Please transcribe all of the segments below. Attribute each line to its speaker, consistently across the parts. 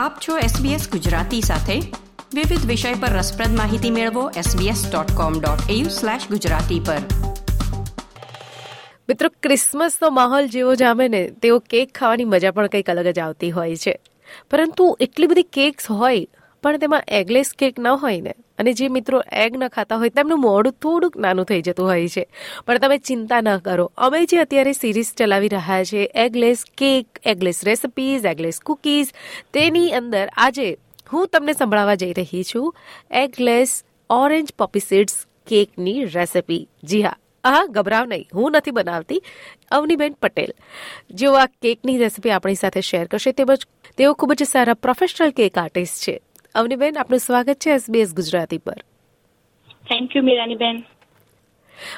Speaker 1: આપ છો SBS ગુજરાતી સાથે. વિવિધ વિષય પર રસપ્રદ માહિતી મેળવો sbs.com.au/gujarati પર.
Speaker 2: મિત્રો ક્રિસમસનો માહોલ જેવો જામે ને તેવો કેક ખાવાની મજા પણ કંઈક અલગ જ આવતી હોય છે. પરંતુ એટલી બધી કેક્સ હોય પણ તેમાં એગલેસ કેક ન હોય ને, અને જે મિત્રો એગ ન ખાતા હોય, તેમનું મોડું થોડુંક નાનું થઈ જતું હોય છે. પણ તમે ચિંતા ન કરો. અમે જે અત્યારે સિરીઝ ચલાવી રહ્યા છે, eggless cake, eggless recipes eggless cookies તેની અંદર આજે હું તમને સંભળાવવા જઈ રહી છું એગલેસ ઓરેન્જ પોપી સીડ્સ કેકની રેસિપી જી હા. હા ગભરાવ નહીં. હું નથી બનાવતી. અવનીબેન પટેલ. જેઓ આ કેકની રેસિપી આપણી સાથે શેર કરશે, તેમજ તેઓ ખૂબ જ સારા પ્રોફેશનલ કેક આર્ટિસ્ટ છે. અવનીબેન આપનું સ્વાગત છે એસબીએસ ગુજરાતી પર.
Speaker 3: Thank you મીરાનીબેન.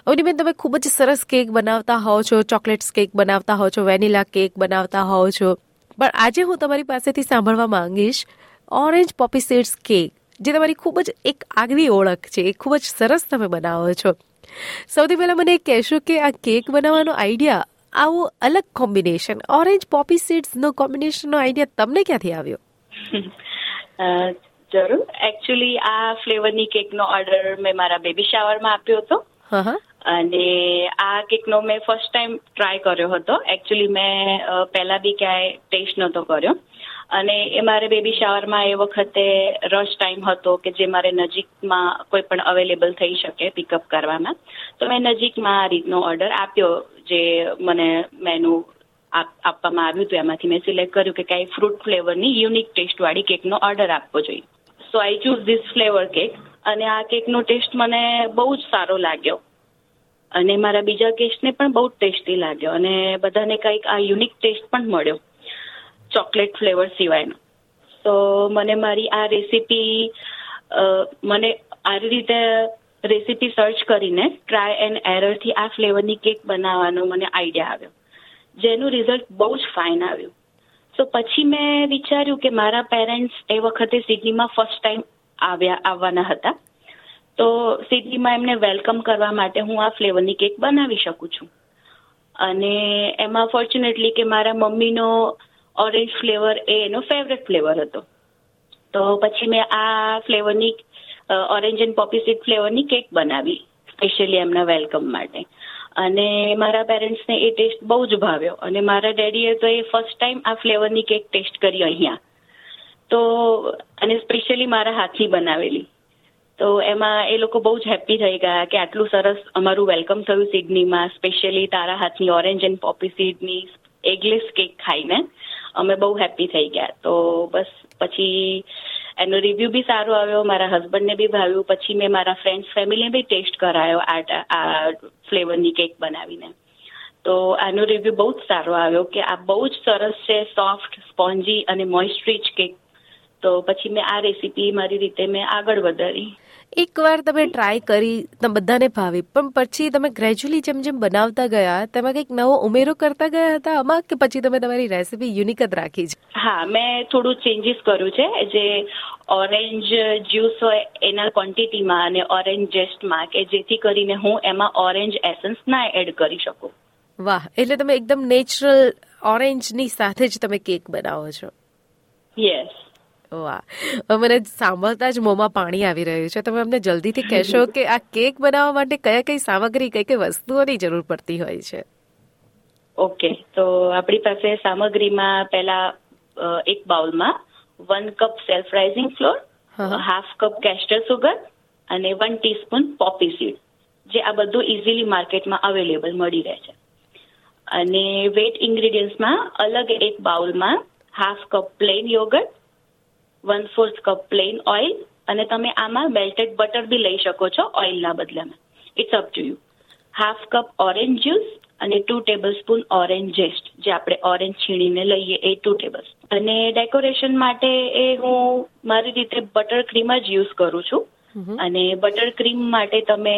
Speaker 2: અવનીબેન તમે ખૂબ જ સરસ કેક બનાવતા હોવ છો ચોકલેટ્સ કેક બનાવતા હોવ છો વેનીલા કેક બનાવતા હોવ છો. પણ આજે હું તમારી પાસેથી સાંભળવા માંગીશ ઓરેન્જ પોપી સીડ્સ કેક જે તમારી ખૂબ જ એક આગવી ઓળખ છે એ ખૂબ જ સરસ તમે બનાવો છો. સૌથી પહેલાં મને કહેશો કે આ કેક બનાવવાનો આઈડિયા આવો અલગ કોમ્બિનેશન ઓરેન્જ પોપી સીડ્સનો કોમ્બિનેશનનો આઈડિયા તમને ક્યાંથી આવ્યો?
Speaker 3: જરૂર. એકચ્યુઅલી આ ફ્લેવરની કેકનો ઓર્ડર મેં મારા બેબી શાવરમાં આપ્યો હતો. અને આ કેકનો મેં ફર્સ્ટ ટાઈમ ટ્રાય કર્યો હતો. એકચ્યુઅલી મેં પહેલા બી ક્યાંય ટેસ્ટ નહોતો કર્યો. અને એ મારે બેબી શાવરમાં એ વખતે રશ ટાઈમ હતો કે જે મારે નજીકમાં કોઈ પણ અવેલેબલ થઈ શકે પિકઅપ કરવામાં તો મેં નજીકમાં આ રીતનો ઓર્ડર આપ્યો જે મને મેનુ આપવામાં આવ્યું હતું. એમાંથી મેં સિલેક્ટ કર્યું કે કઈ ફ્રૂટ ફ્લેવરની યુનિક ટેસ્ટવાળી કેકનો ઓર્ડર આપવો જોઈએ. So I choose this flavour cake અને આ કેકનો ટેસ્ટ મને બહુ જ સારો લાગ્યો. અને મારા બીજા ગેસ્ટને પણ બહુ ટેસ્ટી લાગ્યો. અને બધાને કંઈક આ યુનિક ટેસ્ટ પણ મળ્યો. ચોકલેટ ફ્લેવર સિવાયનો. તો મને મારી આ રેસીપી મને આ રીતે રેસીપી સર્ચ કરીને ટ્રાય એન્ડ એરરથી આ ફ્લેવરની કેક બનાવવાનો મને આઈડિયા આવ્યો. જેનું રિઝલ્ટ બહુ જ ફાઇન આવ્યું. સો પછી મેં વિચાર્યું કે મારા પેરેન્ટ્સ એ વખતે સિડનીમાં ફર્સ્ટ ટાઈમ આવ્યા, આવવાના હતા. તો સિડનીમાં એમને વેલકમ કરવા માટે હું આ ફ્લેવરની કેક બનાવી શકું છું. અને એમાં ફોર્ચ્યુનેટલી કે મારા મમ્મીનો ઓરેન્જ ફ્લેવર એ એનો ફેવરેટ ફ્લેવર હતો. તો પછી મેં આ ફ્લેવરની ઓરેન્જ એન્ડ પોપી સીડ ફ્લેવરની કેક બનાવી સ્પેશિયલી એમના વેલકમ માટે. અને મારા પેરેન્ટ્સને એ ટેસ્ટ બહુ જ ભાવ્યો. અને મારા ડેડીએ તો એ ફર્સ્ટ ટાઈમ આ ફ્લેવરની કેક ટેસ્ટ કરી અહીંયા. તો, અને સ્પેશિયલી મારા હાથની બનાવેલી. તો એમાં એ લોકો બહુ જ હેપી થઈ ગયા કે આટલું સરસ અમારું વેલકમ થયું સિડનીમાં સ્પેશિયલી તારા હાથની ઓરેન્જ એન્ડ પોપી સીડની એગલેસ કેક ખાઈને. અમે બહુ હેપી થઈ ગયા. તો બસ, પછી એનો રિવ્યુ બી સારો આવ્યો, મારા હસબન્ડને બી ભાવ્યું, પછી મેં મારા ફ્રેન્ડ્સ ફેમિલીને બી ટેસ્ટ કરાયો આ આ ફ્લેવરની કેક બનાવીને. તો આનો રિવ્યુ બહુ જ સારો આવ્યો કે આ બહુ જ સરસ છે સોફ્ટ સ્પોન્જી અને મોઇસ્ટ્રીચ કેક તો પછી મેં આ રેસીપી મારી રીતે મેં આગળ વધારી.
Speaker 2: એકવાર તમે ટ્રાય કરી તમે બધાને ભાવી. પણ પછી તમે ગ્રેજ્યુઅલી જેમ જેમ બનાવતા ગયા તેમાં કંઈક નવો ઉમેરો કરતા ગયા હતા? આમાં કે પછી તમે તમારી રેસીપી યુનિક જ રાખી છે?
Speaker 3: હા મેં થોડું ચેન્જીસ કર્યું છે જે ઓરેન્જ જ્યુસ હોય એના ક્વોન્ટિટીમાં અને ઓરેન્જ જેસ્ટમાં કે જેથી કરીને હું એમાં ઓરેન્જ એસન્સ ના એડ કરી શકું.
Speaker 2: વાહ એટલે તમે એકદમ નેચરલ ઓરેન્જની સાથે જ તમે કેક બનાવો છો.
Speaker 3: યસ
Speaker 2: વાહ. મને સાંભળતા જ મોંમાં પાણી આવી રહ્યું છે. તમે અમને જલ્દીથી કહેશો કે આ કેક બનાવવા માટે કયા કઈ સામગ્રી કઈ કઈ વસ્તુઓની જરૂર પડતી હોય છે?
Speaker 3: ઓકે. તો આપણી પાસે સામગ્રીમાં પહેલા એક બાઉલમાં one cup self raising flour half cup caster sugar અને વન ટીસ્પૂન પોપી સીડ જે આ બધું ઇઝીલી માર્કેટમાં અવેલેબલ મળી રહે છે. અને વેટ ઇન્ગ્રીડિયન્ટ્સમાં અલગ એક બાઉલમાં half cup plain yogurt one fourth cup plain oil અને તમે આમાં મેલ્ટેડ બટર બી લઈ શકો છો ઓઇલના બદલામાં. It's up to you half cup orange juice અને two tablespoon orange zest જે આપણે ઓરેન્જ છીણીને લઈએ એ ટુ ટેબલ અને ડેકોરેશન માટે એ હું મારી રીતે બટર ક્રીમ જ યુઝ કરું છું. અને બટર ક્રીમ માટે તમે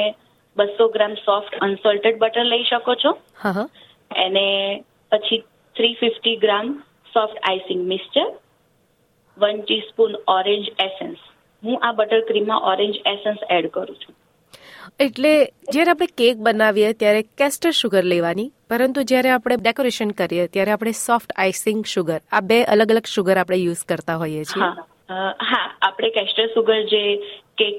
Speaker 3: બસો ગ્રામ સોફ્ટ અનસોલ્ટેડ બટર લઈ શકો છો. અને પછી three fifty gram soft icing mixture one teaspoon orange essence હું આ બટર ક્રીમમાં ઓરેન્જ એસેન્સ એડ કરું છું.
Speaker 2: એટલે જ્યારે આપણે કેક બનાવીએ ત્યારે કેસ્ટર શુગર લેવાની પરંતુ જ્યારે આપણે ડેકોરેશન કરીએ ત્યારે આપણે સોફ્ટ આઈસિંગ શુગર આ બે અલગ અલગ શુગર આપણે યુઝ કરતા હોઈએ છીએ.
Speaker 3: હા આપણે કેસ્ટર સુગર જે કેક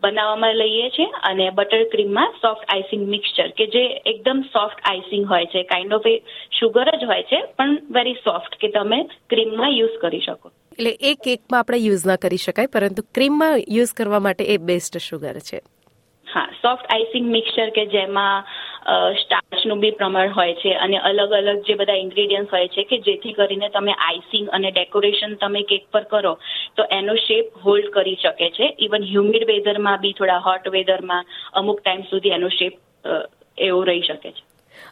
Speaker 3: બનાવવામાં લઈએ છીએ અને બટર ક્રીમમાં સોફ્ટ આઈસિંગ મિક્સચર કે જે એકદમ સોફ્ટ આઈસિંગ હોય છે કાઇન્ડ ઓફ એ શુગર જ હોય છે પણ વેરી સોફ્ટ કે તમે ક્રીમમાં યુઝ કરી શકો.
Speaker 2: એટલે એ કેકમાં આપણે યુઝ ના કરી શકાય પરંતુ ક્રીમમાં યુઝ કરવા માટે એ બેસ્ટ શુગર છે.
Speaker 3: હા સોફ્ટ આઈસિંગ મિક્સચર કે જેમાં સ્ટાર્ચનું બી પ્રમાણ હોય છે અને અલગ અલગ જે બધા ઇન્ગ્રેડિયન્ટ્સ હોય છે કે જેથી કરીને તમે આઈસિંગ અને ડેકોરેશન તમે કેક પર કરો, તો એનો શેપ હોલ્ડ કરી શકે છે. ઇવન હ્યુમિડ વેધરમાં બી થોડા હોટ વેધરમાં અમુક ટાઈમ સુધી એનો શેપ એવો રહી શકે છે.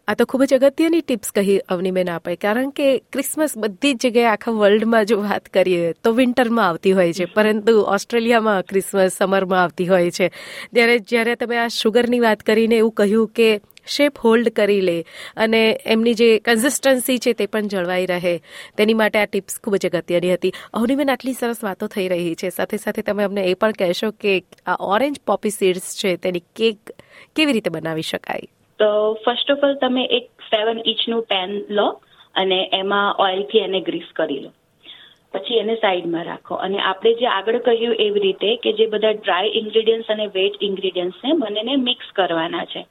Speaker 2: આ તો ખૂબ જ અગત્યની ટિપ્સ કહી અવનીબેન આપે. કારણ કે ક્રિસમસ બધી જ જગ્યાએ આખા વર્લ્ડમાં જો વાત કરીએ તો વિન્ટરમાં આવતી હોય છે. પરંતુ ઓસ્ટ્રેલિયામાં ક્રિસમસ સમરમાં આવતી હોય છે. ત્યારે જ્યારે તમે આ શુગરની વાત કરીને એવું કહ્યું કે શેપ હોલ્ડ કરી લે અને એમની જે કન્સિસ્ટન્સી છે તે પણ જળવાઈ રહે. તેની માટે આ ટિપ્સ ખૂબ જ અગત્યની હતી. અવનીબેન આટલી સરસ વાતો થઈ રહી છે. સાથે સાથે તમે અમને એ પણ કહેશો કે આ ઓરેન્જ પોપી સીડ્સ છે તેની કેક કેવી રીતે બનાવી શકાય?
Speaker 3: તો ફર્સ્ટ ઓફ ઓલ તમે એક સેવન ઇંચનું પેન લો અને એમાં ઓઇલથી એને ગ્રીસ કરી લો. પછી એને સાઈડમાં રાખો. અને આપણે જે આગળ કહ્યું એવી રીતે કે જે બધા ડ્રાય ઇન્ગ્રીડિયન્ટ્સ અને વેટ ઇન્ગ્રીડિયન્ટ્સને બંનેને મિક્સ કરવાના છે.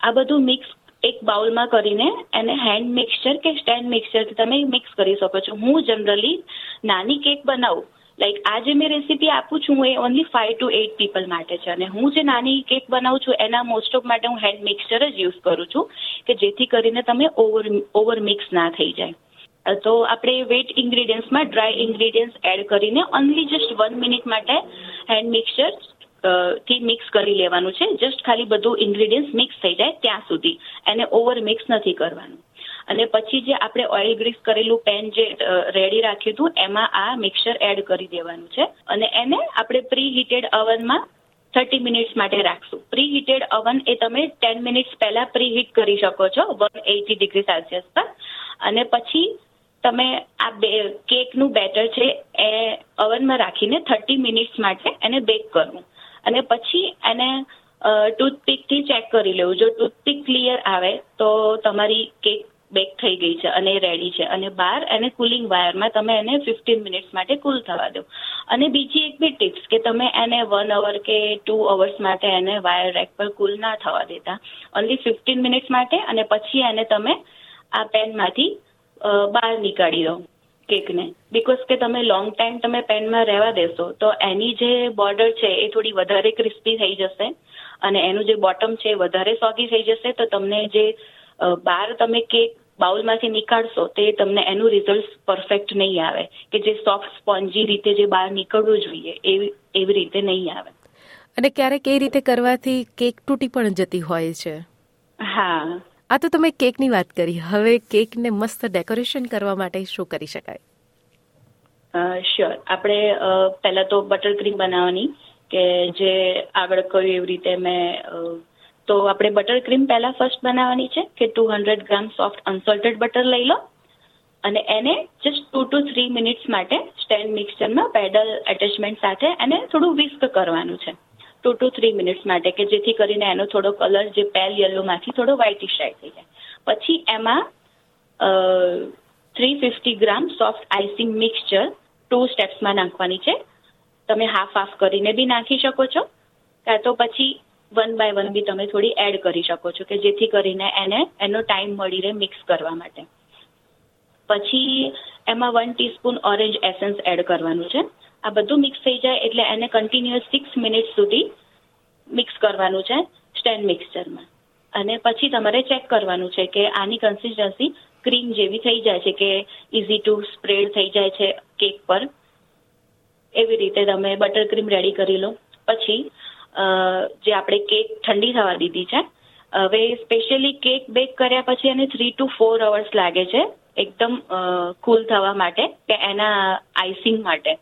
Speaker 3: આ બધું મિક્સ એક બાઉલમાં કરીને એને હેન્ડ મિક્સચર કે સ્ટેન્ડ મિક્સચર તમે મિક્સ કરી શકો છો. હું જનરલી નાની કેક બનાવું. લાઈક આ જે મેં રેસીપી આપું છું, એ only five to eight people માટે છે. અને હું જે નાની કેક બનાવું છું, એના મોસ્ટ ઓફ માટે હું હેન્ડ મિક્સચર જ યુઝ કરું છું, કે જેથી કરીને તમે ઓવર ઓવર મિક્સ ના થઈ જાય. તો આપણે વેટ ઇન્ગ્રીડિયન્ટ્સમાં ડ્રાય ઇન્ગ્રીડિયન્ટ્સ એડ કરીને ઓનલી જસ્ટ વન મિનિટ માટે હેન્ડ મિક્સચર થી મિક્સ કરી લેવાનું છે. જસ્ટ ખાલી બધું ઇન્ગ્રીડિયન્ટ મિક્સ થઈ જાય ત્યાં સુધી. એને ઓવર મિક્સ નથી કરવાનું. અને પછી જે આપણે ઓઇલ ગ્રીસ કરેલું પેન જે રેડી રાખ્યું હતું, એમાં આ મિક્સર એડ કરી દેવાનું છે. અને એને આપણે પ્રી હીટેડ અવનમાં થર્ટી મિનિટ્સ માટે રાખશું. પ્રી હીટેડ અવન એ તમે ટેન મિનિટ્સ પહેલા પ્રી હીટ કરી શકો છો વન એટી ડિગ્રી સેલ્સિયસ પર. અને પછી તમે આ બે કેકનું બેટર છે, એ અવનમાં રાખીને થર્ટી મિનિટ્સ માટે એને બેક કરવું. અને પછી એને ટૂથપીકથી ચેક કરી લેવું. જો ટૂથપીક ક્લિયર આવે, તો તમારી કેક બેક થઈ ગઈ છે અને રેડી છે. અને બહાર એને કુલિંગ વાયરમાં તમે એને ફિફ્ટીન મિનિટ્સ માટે કુલ થવા દો. અને બીજી એક બી ટિપ્સ કે તમે એને વન અવર કે ટુ અવર્સ માટે એને વાયર રેક પર કુલ ના થવા દેતા. ઓનલી ફિફ્ટીન મિનિટ્સ માટે અને પછી એને તમે આ પેનમાંથી બહાર નીકાળી દો. કેકને બીકોઝ કે તમે લોંગ ટાઈમ તમે પેનમાં રહેવા દેશો તો એની જે બોર્ડર છે એ થોડી વધારે ક્રિસ્પી થઈ જશે અને એનું જે બોટમ છે એ વધારે સોગી થઈ જશે તો તમને જે બહાર તમે કેક બાઉલમાંથી નીકાળશો તે તમને એનું રિઝલ્ટ પરફેક્ટ નહીં આવે. કે જે સોફ્ટ સ્પોન્જી રીતે જે બહાર નીકળવું જોઈએ એવી એવી રીતે નહીં આવે.
Speaker 2: અને ક્યારેક એ રીતે કરવાથી કેક તૂટી પણ જતી હોય છે.
Speaker 3: હા.
Speaker 2: આ તો તમે કેકની વાત કરી. હવે કેકને મસ્ત ડેકોરેશન કરવા માટે શું કરી શકાય?
Speaker 3: શ્યોર આપણે પહેલા તો બટર ક્રીમ બનાવવાની કે જે આગળ કહ્યું એવી રીતે મેં તો આપણે બટર ક્રીમ પહેલા ફર્સ્ટ બનાવવાની છે કે two hundred gram soft unsalted butter લઈ લો અને એને just two two three minutes માટે સ્ટેન્ડ મિક્સરમાં પેડલ એટેચમેન્ટ સાથે એને થોડું વિસ્ક કરવાનું છે. ટુ ટુ થ્રી મિનિટ્સ માટે કે જેથી કરીને એનો થોડો કલર જે પેલ યલોમાંથી થોડો વ્હાઇટિશ ટાઈપ થઈ જાય. પછી એમાં three fifty gram soft icing mixture two સ્ટેપ્સમાં નાખવાની છે. તમે હાફ હાફ કરીને બી નાખી શકો છો. કાં તો પછી વન બાય વન બી તમે થોડી એડ કરી શકો છો કે જેથી કરીને એને, એનો ટાઈમ મળી રહે મિક્સ કરવા માટે. પછી એમાં one teaspoon orange essence add કરવાનું છે. આ બધું મિક્સ થઈ જાય એટલે એને કન્ટિન્યુઅસ સિક્સ મિનિટ સુધી મિક્સ કરવાનું છે સ્ટેન્ડ મિક્સચરમાં અને પછી તમારે ચેક કરવાનું છે કે આની કન્સિસ્ટન્સી ક્રીમ જેવી થઈ જાય છે કે ઇઝી ટુ સ્પ્રેડ થઈ જાય છે કેક પર. એવી રીતે તમે બટર ક્રીમ રેડી કરી લો. પછી જે આપણે કેક ઠંડી થવા દીધી છે, હવે સ્પેશિયલી કેક બેક કર્યા પછી એને થ્રી ટુ ફોર અવર્સ લાગે છે, એકદમ કુલ થવા માટે કે એના આઈસિંગ માટે.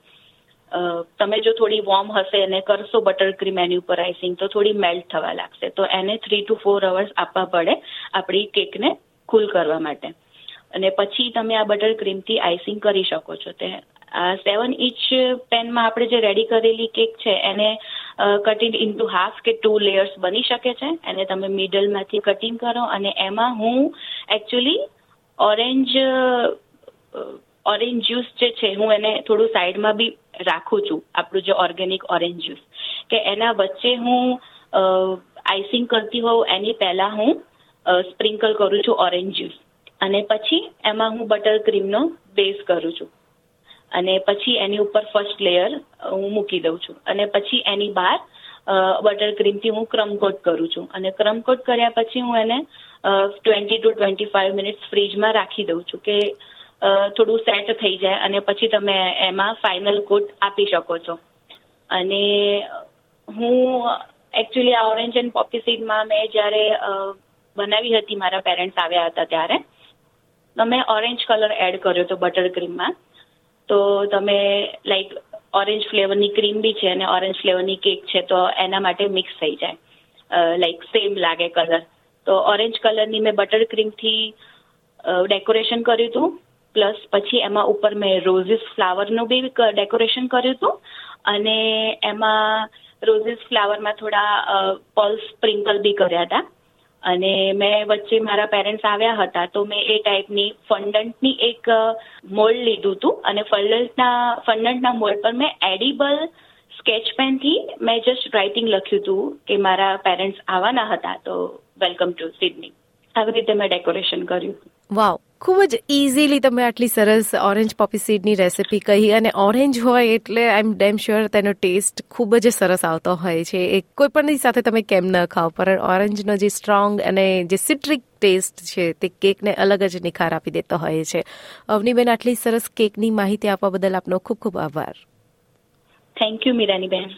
Speaker 3: તમે જો થોડી વોર્મ હશે અને કરશો બટર ક્રીમ એની ઉપર આઈસિંગ તો થોડી મેલ્ટ થવા લાગશે. તો એને થ્રી ટુ ફોર અવર્સ આપવા પડે આપણી કેકને કુલ કરવા માટે. અને પછી તમે આ બટર ક્રીમથી આઈસિંગ કરી શકો છો. તે, આ સેવન ઇંચ પેનમાં આપણે જે રેડી કરેલી કેક છે, એને કટિંગ ઇન્ટુ હાફ કે ટુ લેયર્સ બની શકે છે. એને તમે મિડલમાંથી કટિંગ કરો અને એમાં હું એકચ્યુઅલી ઓરેન્જ ઓરેન્જ જ્યુસ જે છે, હું એને થોડું સાઈડમાં બી રાખું છું. આપણું જે ઓર્ગેનિક ઓરેન્જ જ્યુસ કે એના વચ્ચે હું આઈસિંગ કરતી હોઉં, એની પહેલા હું સ્પ્રિંકલ કરું છું ઓરેન્જ જ્યુસ અને પછી એમાં હું બટર ક્રીમનો બેઝ કરું છું. અને પછી એની ઉપર ફર્સ્ટ લેયર હું મૂકી દઉં છું. અને પછી એની બહાર બટર ક્રીમથી હું ક્રમકોટ કરું છું. અને ક્રમકોટ કર્યા પછી હું એને twenty two twenty five minutes ફ્રીજમાં રાખી દઉં છું કે થોડું સેટ થઈ જાય અને પછી તમે એમાં ફાઇનલ કોટ આપી શકો છો. અને હું એકચ્યુઅલી આ ઓરેન્જ એન્ડ પોપી સીડમાં મેં જ્યારે બનાવી હતી મારા પેરેન્ટ્સ આવ્યા હતા ત્યારે, તો મેં ઓરેન્જ કલર એડ કર્યો તો બટર ક્રીમમાં તો તમે લાઈક ઓરેન્જ ફ્લેવરની ક્રીમ બી છે અને ઓરેન્જ ફ્લેવરની કેક છે, તો એના માટે મિક્સ થઈ જાય. લાઈક સેમ લાગે કલર તો ઓરેન્જ કલરની મેં બટર ક્રીમથી ડેકોરેશન કર્યું હતું. પ્લસ પછી એમાં ઉપર મેં રોઝિસ ફ્લાવરનું બી ડેકોરેશન કર્યું હતું. અને એમાં રોઝિસ ફ્લાવરમાં થોડા પલ્સ સ્પ્રિંકલ બી કર્યા હતા. અને મેં વચ્ચે મારા પેરેન્ટ્સ આવ્યા હતા, તો મેં એ ટાઈપની ફંડન્ટની એક મોલ્ડ લીધું હતું. અને ફંડન્ટના ફંડન્ટના મોલ્ડ પર મેં એડિબલ સ્કેચ પેનથી મેં જસ્ટ રાઇટિંગ લખ્યું હતું કે મારા પેરેન્ટ્સ આવવાના હતા, તો વેલકમ ટુ સિડની આવી રીતે મેં ડેકોરેશન કર્યું.
Speaker 2: વાવ, ખૂબ જ ઇઝીલી તમે આટલી સરસ ઓરેન્જ પોપી સીડની રેસિપી કહી અને ઓરેન્જ હોય એટલે આઈ એમ ડેમ શ્યોર તેનો ટેસ્ટ ખૂબ જ સરસ આવતો હોય છે. એ કોઈ પણની સાથે તમે કેમ ન ખાઓ, પણ ઓરેન્જનો જે સ્ટ્રોંગ અને જે સિટ્રિક ટેસ્ટ છે તે કેકને અલગ જ નિખાર આપી દેતો હોય છે. અવનીબેન, આટલી સરસ કેકની માહિતી આપવા બદલ આપનો ખૂબ ખૂબ આભાર.
Speaker 3: થેન્ક યુ મીરાનીબેન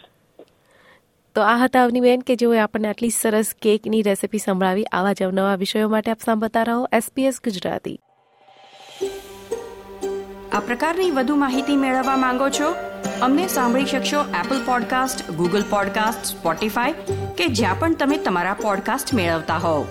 Speaker 2: તો આ હતા અવનીબેન કે જેઓએ આપણને આટલી સરસ કેકની રેસિપી સંભળાવી આવા જ અવનવા વિષયો માટે આપ સાંભળતા રહો એસપીએસ ગુજરાતી.
Speaker 1: આ પ્રકારની વધુ માહિતી મેળવવા માંગો છો? અમને સાંભળી શકશો Apple podcast Google podcast Spotify કે જ્યાં પણ તમે તમારા પોડકાસ્ટ મેળવતા હોવ.